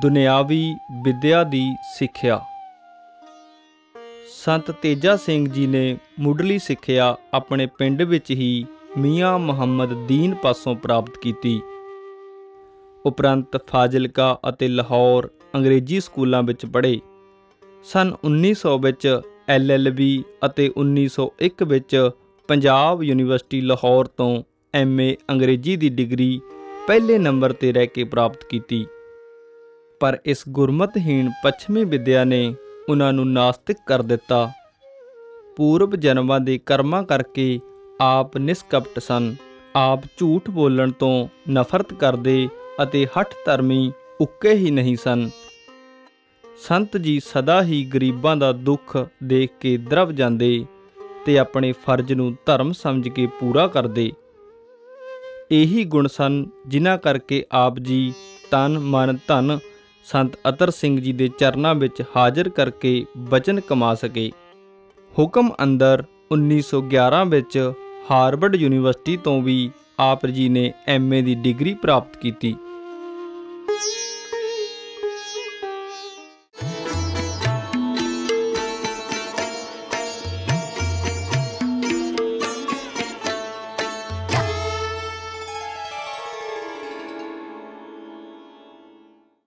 ਦੁਨਿਆਵੀ ਵਿੱਦਿਆ ਦੀ ਸਿੱਖਿਆ। ਸੰਤ ਤੇਜਾ ਸਿੰਘ ਜੀ ਨੇ ਮੁੱਢਲੀ ਸਿੱਖਿਆ ਆਪਣੇ ਪਿੰਡ ਵਿੱਚ ਹੀ ਮੀਆਂ ਮੁਹੰਮਦ ਦੀਨ ਪਾਸੋਂ ਪ੍ਰਾਪਤ ਕੀਤੀ। ਉਪਰੰਤ ਫਾਜ਼ਿਲਕਾ ਅਤੇ ਲਾਹੌਰ ਅੰਗਰੇਜ਼ੀ ਸਕੂਲਾਂ ਵਿੱਚ ਪੜ੍ਹੇ। ਸਨ 1900 ਵਿੱਚ ਐਲਐਲਬੀ ਅਤੇ 1901 ਵਿੱਚ ਪੰਜਾਬ ਯੂਨੀਵਰਸਿਟੀ ਲਾਹੌਰ ਤੋਂ ਐਮਏ ਅੰਗਰੇਜ਼ੀ ਦੀ ਡਿਗਰੀ ਪਹਿਲੇ ਨੰਬਰ ਤੇ ਰਹਿ ਕੇ ਪ੍ਰਾਪਤ ਕੀਤੀ। ਪਰ ਇਸ ਗੁਰਮਤਹੀਣ ਪੱਛਮੀ ਵਿਦਿਆ ਨੇ ਉਹਨਾਂ ਨੂੰ ਨਾਸਤਿਕ ਕਰ ਦਿੱਤਾ। ਪੂਰਬ ਜਨਮਾਂ ਦੇ ਕਰਮਾਂ ਕਰਕੇ ਆਪ ਨਿਸਕਪਟ ਸਨ। ਆਪ ਝੂਠ ਬੋਲਣ ਤੋਂ ਨਫ਼ਰਤ ਕਰਦੇ ਅਤੇ ਹੱਠ ਧਰਮੀ ਉੱਕੇ ਹੀ ਨਹੀਂ ਸਨ। ਸੰਤ ਜੀ ਸਦਾ ਹੀ ਗਰੀਬਾਂ ਦਾ ਦੁੱਖ ਦੇਖ ਕੇ ਦਰਵ ਜਾਂਦੇ ਤੇ ਆਪਣੇ ਫਰਜ਼ ਨੂੰ ਧਰਮ ਸਮਝ ਕੇ ਪੂਰਾ ਕਰਦੇ। ਇਹੀ ਗੁਣ ਸਨ ਜਿਨ੍ਹਾਂ ਕਰਕੇ ਆਪ ਜੀ ਤਨ, ਮਨ, ਧਨ ਸੰਤ ਅਤਰ ਸਿੰਘ ਜੀ ਦੇ ਚਰਨਾਂ ਵਿੱਚ ਹਾਜ਼ਰ ਕਰਕੇ ਬਚਨ ਕਮਾ ਸਕੇ। ਹੁਕਮ ਅੰਦਰ 1911 ਵਿੱਚ ਹਾਰਵਰਡ ਯੂਨੀਵਰਸਿਟੀ ਤੋਂ ਵੀ ਆਪ ਜੀ ਨੇ ਐਮਏ ਦੀ ਡਿਗਰੀ ਪ੍ਰਾਪਤ ਕੀਤੀ।